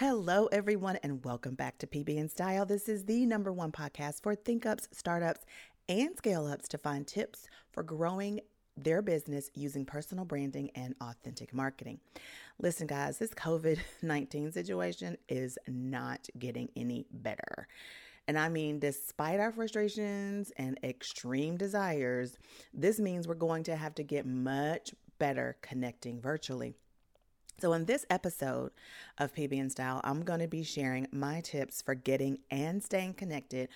Hello, everyone, and welcome back to PB and Style. This is the number one podcast for think ups, startups, and scale ups to find tips for growing their business using personal branding and authentic marketing. Listen, guys, this COVID 19 situation is not getting any better. And I mean, despite our frustrations and extreme desires, this means we're going to have to get much better connecting virtually. So, in this episode of PB and Style, I'm going to be sharing my tips for getting and staying connected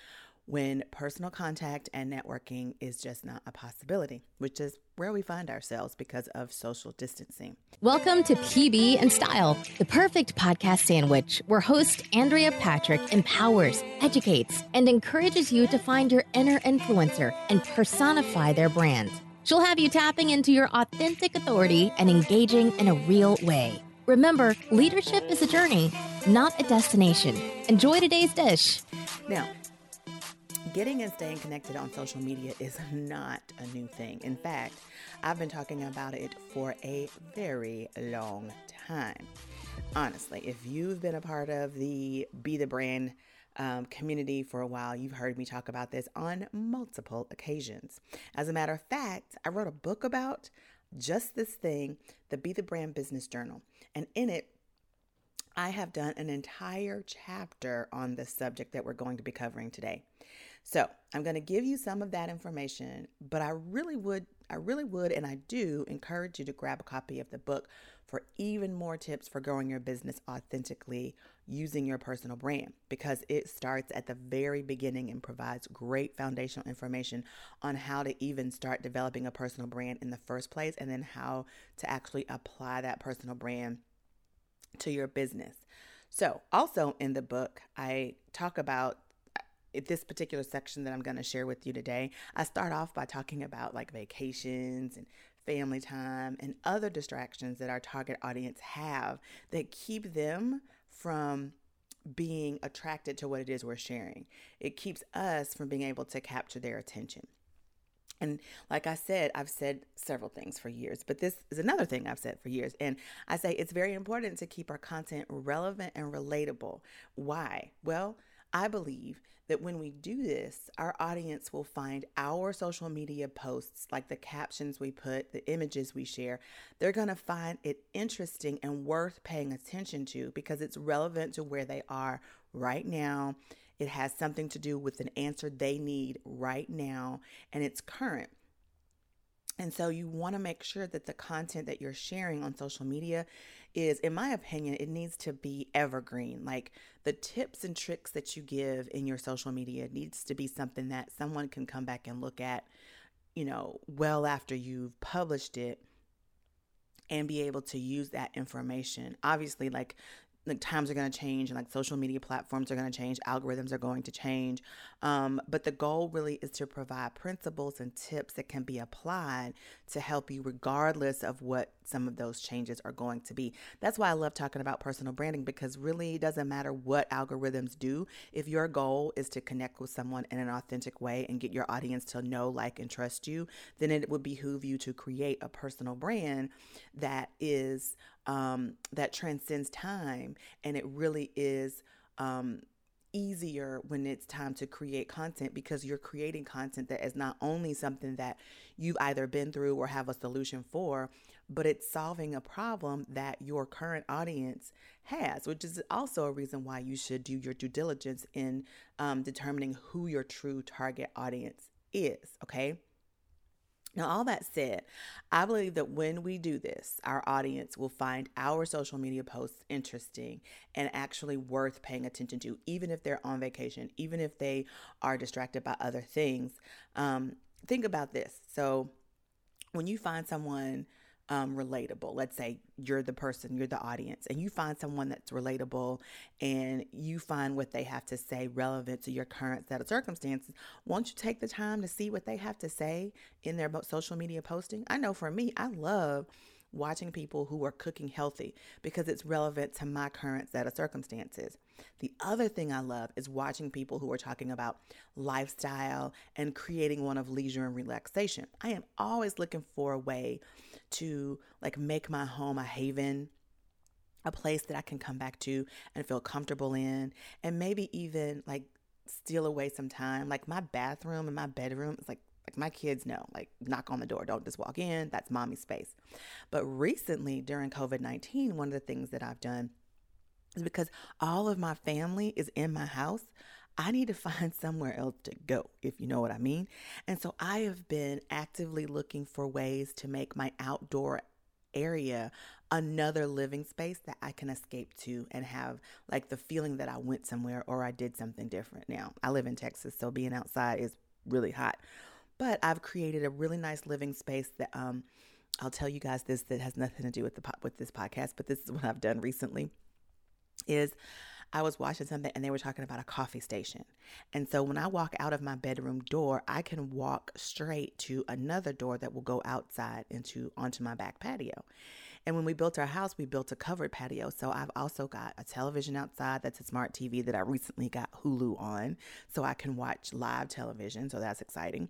when personal contact and networking is just not a possibility, which is where we find ourselves because of social distancing. Welcome to PB and Style, the perfect podcast sandwich where host Andrea Patrick empowers, educates, and encourages you to find your inner influencer and personify their brand. She'll have you tapping into your authentic authority and engaging in a real way. Remember, leadership is a journey, not a destination. Enjoy today's dish. Now, getting and staying connected on social media is not a new thing. In fact, I've been talking about it for a very long time. Honestly, if you've been a part of the Be the Brand um, community for a while, you've heard me talk about this on multiple occasions. As a matter of fact, I wrote a book about just this thing, the Be the Brand Business Journal. And in it, I have done an entire chapter on the subject that we're going to be covering today. So I'm going to give you some of that information, but I really would, I really would, and I do encourage you to grab a copy of the book for even more tips for growing your business authentically using your personal brand because it starts at the very beginning and provides great foundational information on how to even start developing a personal brand in the first place and then how to actually apply that personal brand to your business. So, also in the book, I talk about uh, this particular section that I'm going to share with you today. I start off by talking about like vacations and family time, and other distractions that our target audience have that keep them from being attracted to what it is we're sharing. It keeps us from being able to capture their attention. And like I said, I've said several things for years, but this is another thing I've said for years. And I say it's very important to keep our content relevant and relatable. Why? Well, I believe that when we do this, our audience will find our social media posts, like the captions we put, the images we share, they're going to find it interesting and worth paying attention to because it's relevant to where they are right now. It has something to do with an answer they need right now, and it's current. And so you want to make sure that the content that you're sharing on social media is, in my opinion, it needs to be evergreen. Like the tips and tricks that you give in your social media needs to be something that someone can come back and look at, you know, well after you've published it and be able to use that information. Obviously, like like times are going to change and like social media platforms are going to change algorithms are going to change um, but the goal really is to provide principles and tips that can be applied to help you regardless of what some of those changes are going to be. That's why i love talking about personal branding because really it doesn't matter what algorithms do if your goal is to connect with someone in an authentic way and get your audience to know like and trust you then it would behoove you to create a personal brand that is um, that transcends time and it really is um, easier when it's time to create content because you're creating content that is not only something that you've either been through or have a solution for, but it's solving a problem that your current audience has, which is also a reason why you should do your due diligence in um, determining who your true target audience is. Okay. Now, all that said, I believe that when we do this, our audience will find our social media posts interesting and actually worth paying attention to, even if they're on vacation, even if they are distracted by other things. Um, think about this. So, when you find someone um, relatable. Let's say you're the person, you're the audience, and you find someone that's relatable and you find what they have to say relevant to your current set of circumstances. Won't you take the time to see what they have to say in their social media posting? I know for me, I love watching people who are cooking healthy because it's relevant to my current set of circumstances. The other thing I love is watching people who are talking about lifestyle and creating one of leisure and relaxation. I am always looking for a way to like make my home a haven a place that I can come back to and feel comfortable in, and maybe even like steal away some time. Like my bathroom and my bedroom is like like my kids know, like knock on the door, don't just walk in. That's mommy's space. But recently during COVID 19, one of the things that I've done is because all of my family is in my house. I need to find somewhere else to go, if you know what I mean. And so I have been actively looking for ways to make my outdoor area another living space that I can escape to and have like the feeling that I went somewhere or I did something different. Now, I live in Texas, so being outside is really hot. But I've created a really nice living space that um I'll tell you guys this that has nothing to do with the with this podcast, but this is what I've done recently is I was watching something and they were talking about a coffee station. And so when I walk out of my bedroom door, I can walk straight to another door that will go outside into onto my back patio. And when we built our house, we built a covered patio. So I've also got a television outside that's a smart TV that I recently got Hulu on so I can watch live television. So that's exciting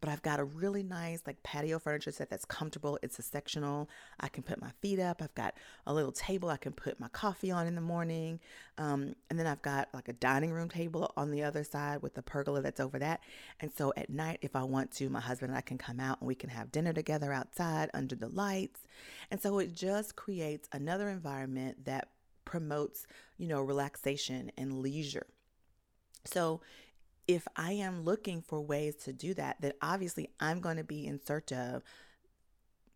but I've got a really nice like patio furniture set that's comfortable. It's a sectional. I can put my feet up. I've got a little table I can put my coffee on in the morning. Um, and then I've got like a dining room table on the other side with the pergola that's over that. And so at night, if I want to, my husband and I can come out and we can have dinner together outside under the lights. And so it just creates another environment that promotes, you know, relaxation and leisure. So if I am looking for ways to do that, then obviously I'm going to be in search of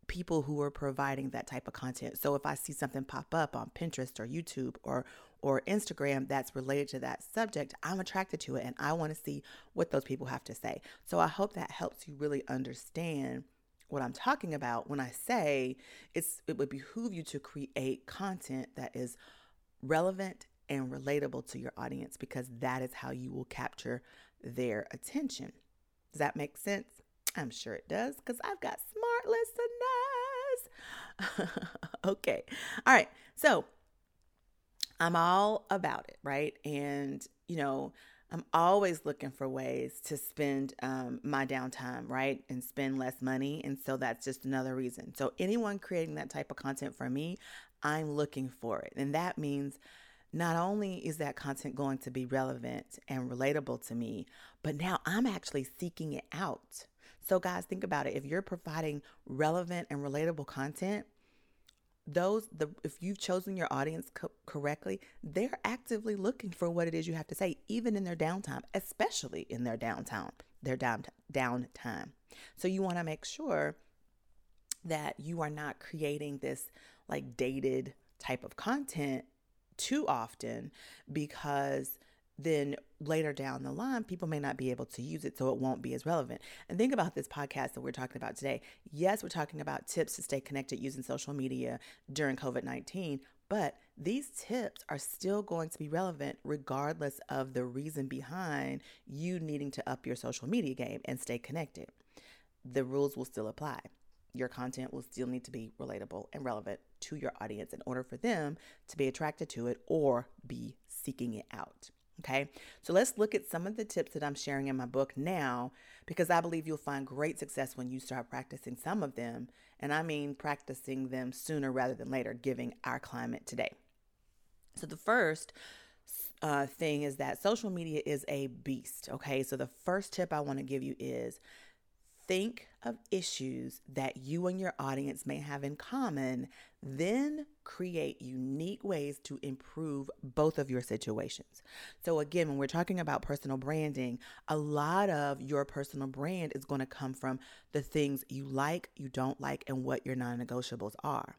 people who are providing that type of content. So if I see something pop up on Pinterest or YouTube or or Instagram that's related to that subject, I'm attracted to it and I want to see what those people have to say. So I hope that helps you really understand what I'm talking about when I say it's it would behoove you to create content that is relevant and relatable to your audience because that is how you will capture their attention. Does that make sense? I'm sure it does because I've got smart listeners. okay. All right. So I'm all about it, right? And, you know, I'm always looking for ways to spend um, my downtime, right? And spend less money. And so that's just another reason. So, anyone creating that type of content for me, I'm looking for it. And that means not only is that content going to be relevant and relatable to me, but now I'm actually seeking it out. So, guys, think about it. If you're providing relevant and relatable content, those the if you've chosen your audience co- correctly, they're actively looking for what it is you have to say, even in their downtime, especially in their downtime, their down downtime. So you want to make sure that you are not creating this like dated type of content too often because then later down the line, people may not be able to use it, so it won't be as relevant. And think about this podcast that we're talking about today. Yes, we're talking about tips to stay connected using social media during COVID 19, but these tips are still going to be relevant regardless of the reason behind you needing to up your social media game and stay connected. The rules will still apply your content will still need to be relatable and relevant to your audience in order for them to be attracted to it or be seeking it out. Okay, so let's look at some of the tips that I'm sharing in my book now because I believe you'll find great success when you start practicing some of them. And I mean practicing them sooner rather than later, giving our climate today. So, the first uh, thing is that social media is a beast. Okay, so the first tip I want to give you is think of issues that you and your audience may have in common, then create unique ways to improve both of your situations. So, again, when we're talking about personal branding, a lot of your personal brand is going to come from the things you like, you don't like, and what your non negotiables are.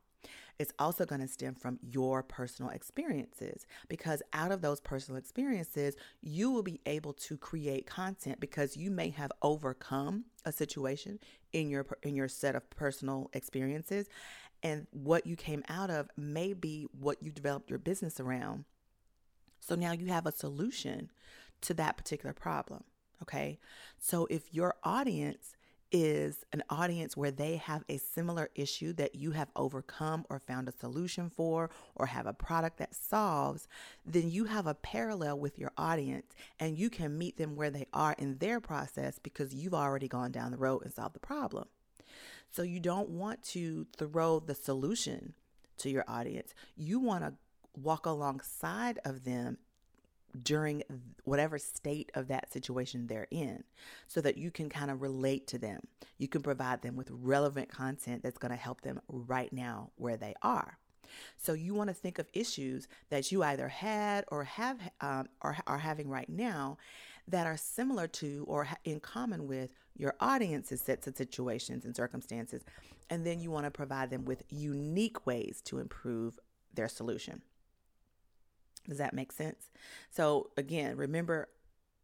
It's also going to stem from your personal experiences because out of those personal experiences, you will be able to create content because you may have overcome a situation in your in your set of personal experiences and what you came out of may be what you developed your business around. So now you have a solution to that particular problem. Okay. So if your audience is an audience where they have a similar issue that you have overcome or found a solution for or have a product that solves, then you have a parallel with your audience and you can meet them where they are in their process because you've already gone down the road and solved the problem. So you don't want to throw the solution to your audience. You want to walk alongside of them during whatever state of that situation they're in so that you can kind of relate to them. You can provide them with relevant content that's going to help them right now where they are. So you want to think of issues that you either had or have um, or are having right now that are similar to or in common with your audience's sets of situations and circumstances, and then you want to provide them with unique ways to improve their solution. Does that make sense? So again, remember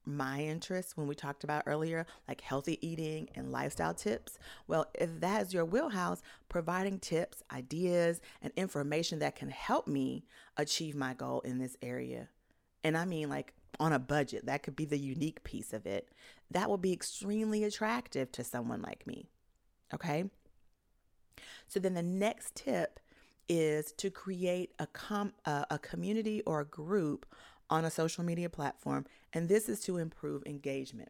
my interests when we talked about earlier, like healthy eating and lifestyle tips? Well, if that is your wheelhouse, providing tips, ideas, and information that can help me achieve my goal in this area. And I mean, like on a budget, that could be the unique piece of it. That will be extremely attractive to someone like me. Okay. So then the next tip is to create a com- a community or a group on a social media platform, and this is to improve engagement.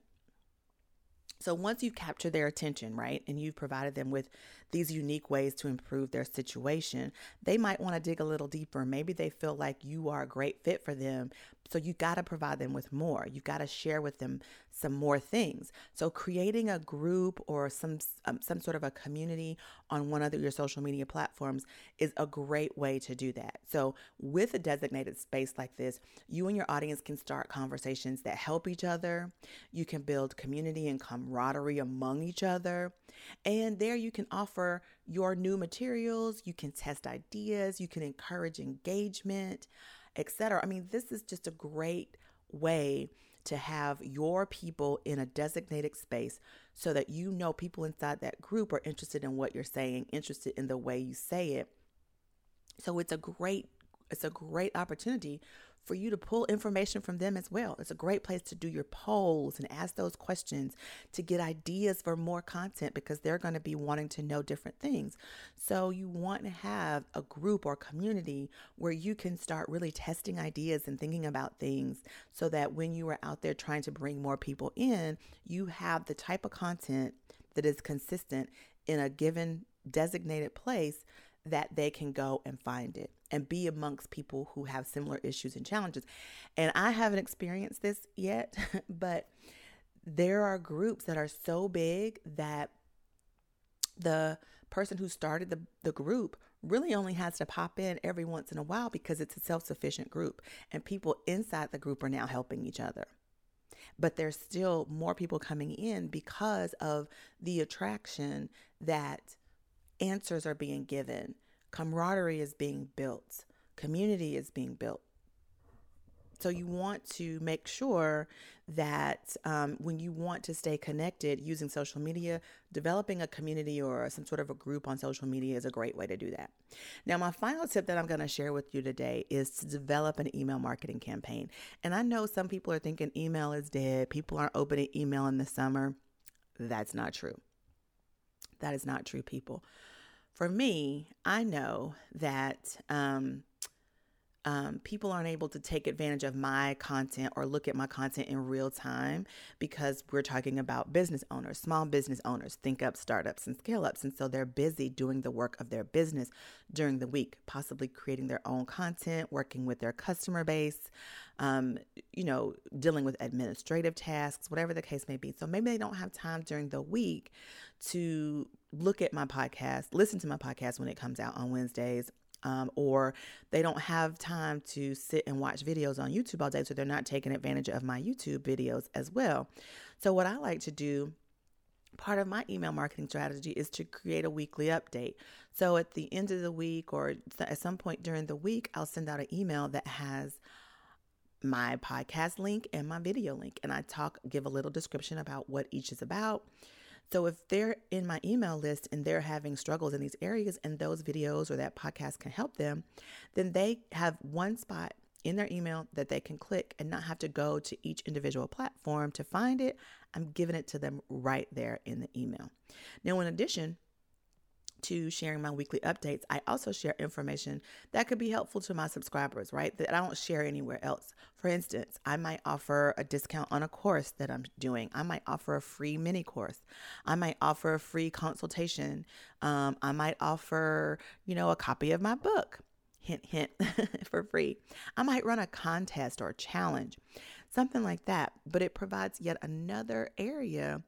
So once you've captured their attention, right, and you've provided them with these unique ways to improve their situation, they might want to dig a little deeper. Maybe they feel like you are a great fit for them, so you got to provide them with more. You got to share with them some more things. So creating a group or some um, some sort of a community on one of your social media platforms is a great way to do that. So with a designated space like this, you and your audience can start conversations that help each other. You can build community and camaraderie among each other. And there you can offer your new materials, you can test ideas, you can encourage engagement etc. I mean, this is just a great way to have your people in a designated space so that you know people inside that group are interested in what you're saying, interested in the way you say it. So it's a great it's a great opportunity for you to pull information from them as well. It's a great place to do your polls and ask those questions to get ideas for more content because they're going to be wanting to know different things. So, you want to have a group or community where you can start really testing ideas and thinking about things so that when you are out there trying to bring more people in, you have the type of content that is consistent in a given designated place that they can go and find it and be amongst people who have similar issues and challenges. And I haven't experienced this yet, but there are groups that are so big that the person who started the, the group really only has to pop in every once in a while because it's a self sufficient group and people inside the group are now helping each other. But there's still more people coming in because of the attraction that answers are being given, camaraderie is being built, community is being built. So you want to make sure that um, when you want to stay connected using social media, developing a community or some sort of a group on social media is a great way to do that. Now, my final tip that I'm going to share with you today is to develop an email marketing campaign. And I know some people are thinking email is dead, people aren't opening email in the summer. That's not true. That is not true, people for me, I know that um, um, people aren't able to take advantage of my content or look at my content in real time because we're talking about business owners, small business owners, think up startups and scale ups. And so they're busy doing the work of their business during the week, possibly creating their own content, working with their customer base, um, you know, dealing with administrative tasks, whatever the case may be. So maybe they don't have time during the week to look at my podcast, listen to my podcast when it comes out on Wednesdays, um, or they don't have time to sit and watch videos on YouTube all day, so they're not taking advantage of my YouTube videos as well. So, what I like to do part of my email marketing strategy is to create a weekly update. So at the end of the week or at some point during the week, I'll send out an email that has my podcast link and my video link and I talk give a little description about what each is about so if they're in my email list and they're having struggles in these areas and those videos or that podcast can help them, then they have one spot in their email that they can click and not have to go to each individual platform to find it. I'm giving it to them right there in the email. Now, in addition, to sharing my weekly updates, I also share information that could be helpful to my subscribers, right? That I don't share anywhere else. For instance, I might offer a discount on a course that I'm doing. I might offer a free mini course. I might offer a free consultation. Um, I might offer, you know, a copy of my book. Hint, hint, for free. I might run a contest or a challenge, something like that. But it provides yet another area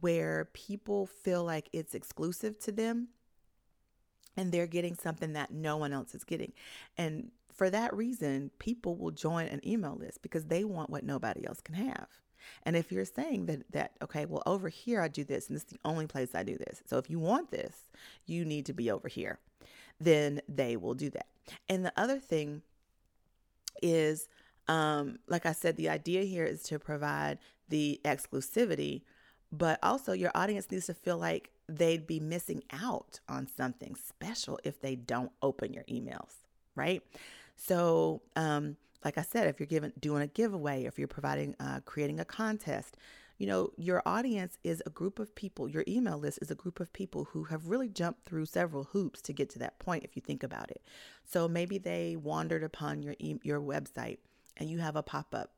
where people feel like it's exclusive to them and they're getting something that no one else is getting. And for that reason, people will join an email list because they want what nobody else can have. And if you're saying that that okay, well over here I do this and this is the only place I do this. So if you want this, you need to be over here. Then they will do that. And the other thing is um like I said the idea here is to provide the exclusivity, but also your audience needs to feel like they'd be missing out on something special if they don't open your emails, right? So, um, like I said, if you're giving doing a giveaway, if you're providing uh, creating a contest, you know your audience is a group of people. Your email list is a group of people who have really jumped through several hoops to get to that point. If you think about it, so maybe they wandered upon your e- your website and you have a pop up,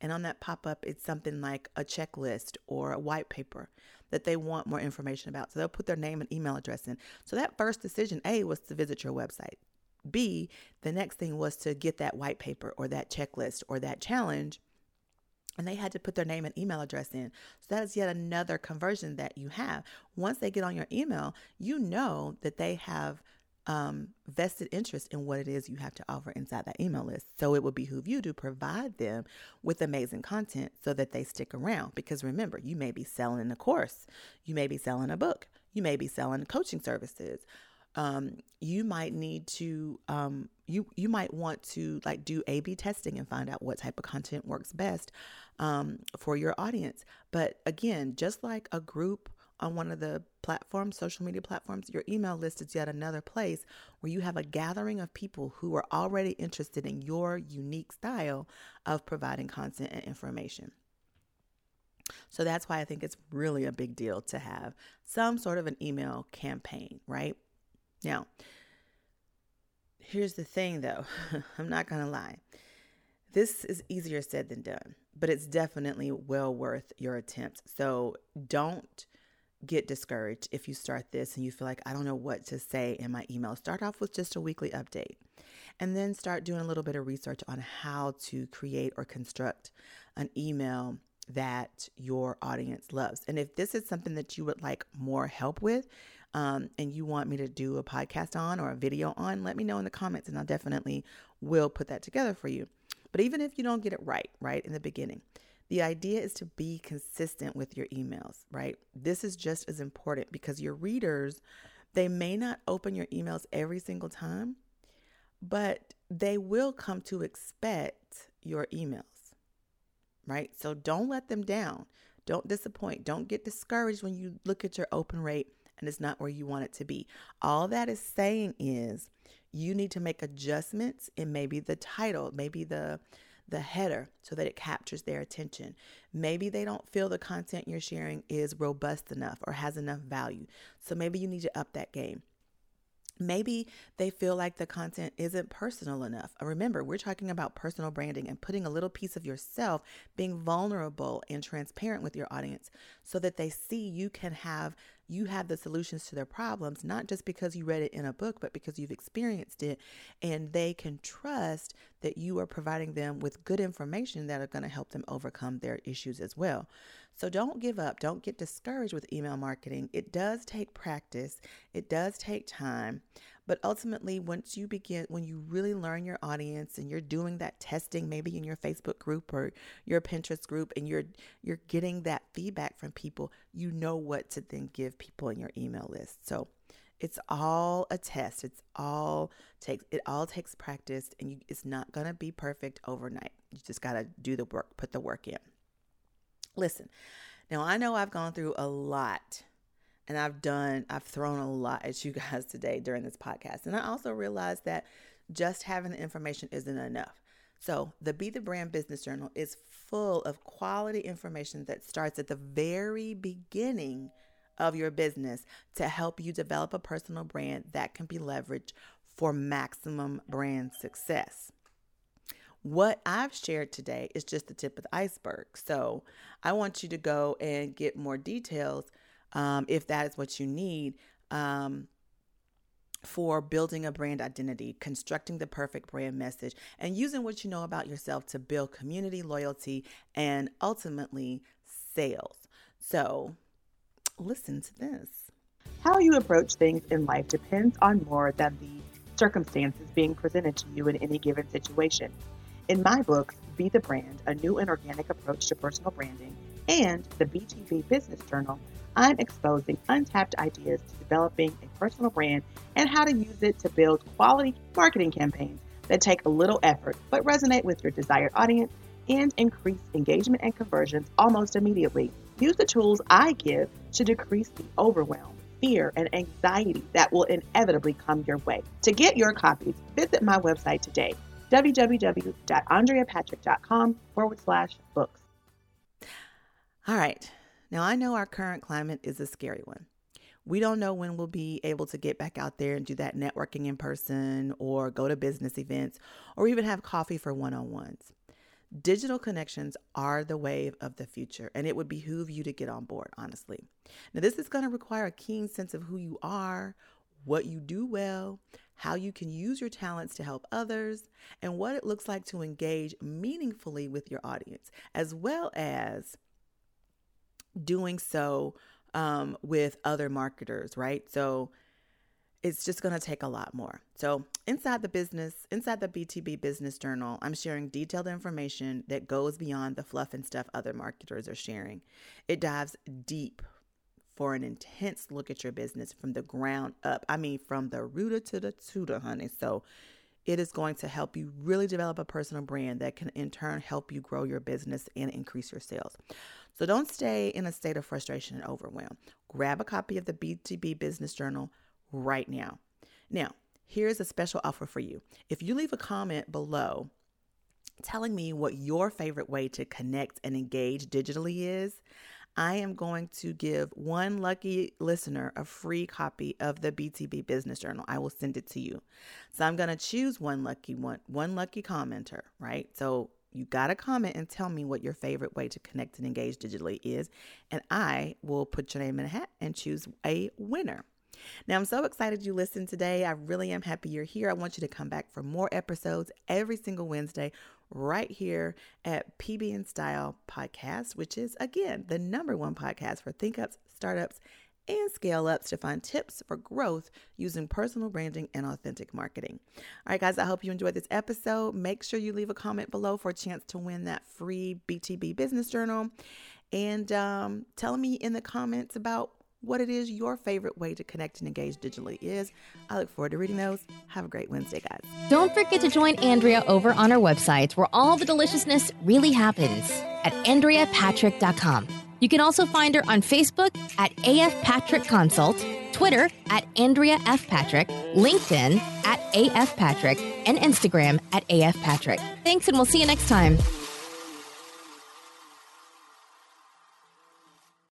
and on that pop up, it's something like a checklist or a white paper that they want more information about. So they'll put their name and email address in. So that first decision, A, was to visit your website. B, the next thing was to get that white paper or that checklist or that challenge. And they had to put their name and email address in. So that is yet another conversion that you have. Once they get on your email, you know that they have um, vested interest in what it is you have to offer inside that email list. So it would behoove you to provide them with amazing content so that they stick around. Because remember, you may be selling a course, you may be selling a book, you may be selling coaching services. Um, you might need to um, you you might want to like do A/B testing and find out what type of content works best um, for your audience. But again, just like a group on one of the platforms, social media platforms, your email list is yet another place where you have a gathering of people who are already interested in your unique style of providing content and information. So that's why I think it's really a big deal to have some sort of an email campaign, right? Now, here's the thing though, I'm not going to lie. This is easier said than done, but it's definitely well worth your attempt. So don't get discouraged if you start this and you feel like I don't know what to say in my email. Start off with just a weekly update and then start doing a little bit of research on how to create or construct an email that your audience loves. And if this is something that you would like more help with, um, and you want me to do a podcast on or a video on, let me know in the comments and I definitely will put that together for you. But even if you don't get it right, right in the beginning, the idea is to be consistent with your emails, right? This is just as important because your readers, they may not open your emails every single time, but they will come to expect your emails, right? So don't let them down. Don't disappoint. Don't get discouraged when you look at your open rate and it's not where you want it to be. All that is saying is you need to make adjustments in maybe the title, maybe the the header so that it captures their attention. Maybe they don't feel the content you're sharing is robust enough or has enough value. So maybe you need to up that game. Maybe they feel like the content isn't personal enough. Uh, remember, we're talking about personal branding and putting a little piece of yourself, being vulnerable and transparent with your audience so that they see you can have you have the solutions to their problems, not just because you read it in a book, but because you've experienced it. And they can trust that you are providing them with good information that are going to help them overcome their issues as well. So don't give up. Don't get discouraged with email marketing. It does take practice, it does take time. But ultimately, once you begin, when you really learn your audience and you're doing that testing, maybe in your Facebook group or your Pinterest group, and you're you're getting that feedback from people, you know what to then give people in your email list. So it's all a test. It's all takes it all takes practice, and you, it's not gonna be perfect overnight. You just gotta do the work, put the work in. Listen, now I know I've gone through a lot and I've done, I've thrown a lot at you guys today during this podcast. And I also realized that just having the information isn't enough. So, the Be the Brand Business Journal is full of quality information that starts at the very beginning of your business to help you develop a personal brand that can be leveraged for maximum brand success. What I've shared today is just the tip of the iceberg. So I want you to go and get more details um, if that is what you need. Um, for building a brand identity, constructing the perfect brand message, and using what you know about yourself to build community loyalty and ultimately sales. So, listen to this. How you approach things in life depends on more than the circumstances being presented to you in any given situation. In my books, Be the Brand, a new and organic approach to personal branding, and the BTB Business Journal, I'm exposing untapped ideas to developing a personal brand and how to use it to build quality marketing campaigns that take a little effort but resonate with your desired audience and increase engagement and conversions almost immediately. Use the tools I give to decrease the overwhelm, fear, and anxiety that will inevitably come your way. To get your copies, visit my website today www.andreapatrick.com forward slash books. All right. Now, I know our current climate is a scary one. We don't know when we'll be able to get back out there and do that networking in person or go to business events or even have coffee for one on ones. Digital connections are the wave of the future, and it would behoove you to get on board, honestly. Now, this is going to require a keen sense of who you are, what you do well, how you can use your talents to help others, and what it looks like to engage meaningfully with your audience, as well as doing so um, with other marketers, right? So it's just going to take a lot more. So, inside the business, inside the BTB Business Journal, I'm sharing detailed information that goes beyond the fluff and stuff other marketers are sharing. It dives deep for an intense look at your business from the ground up. I mean, from the rooter to the tutor, honey. So, it is going to help you really develop a personal brand that can in turn help you grow your business and increase your sales. So don't stay in a state of frustration and overwhelm. Grab a copy of the BTB Business Journal right now. Now, here's a special offer for you. If you leave a comment below telling me what your favorite way to connect and engage digitally is, I am going to give one lucky listener a free copy of the BTB Business Journal. I will send it to you. So I'm going to choose one lucky one, one lucky commenter, right? So you got to comment and tell me what your favorite way to connect and engage digitally is, and I will put your name in a hat and choose a winner. Now, I'm so excited you listened today. I really am happy you're here. I want you to come back for more episodes every single Wednesday right here at PB and Style Podcast, which is again the number one podcast for think ups, startups, and scale ups to find tips for growth using personal branding and authentic marketing. All right, guys, I hope you enjoyed this episode. Make sure you leave a comment below for a chance to win that free BTB Business Journal. And um, tell me in the comments about what it is your favorite way to connect and engage digitally is. I look forward to reading those. Have a great Wednesday, guys. Don't forget to join Andrea over on our website where all the deliciousness really happens at AndreaPatrick.com. You can also find her on Facebook at AF Patrick Consult, Twitter at Andrea F. Patrick, LinkedIn at AF Patrick, and Instagram at AF Patrick. Thanks, and we'll see you next time.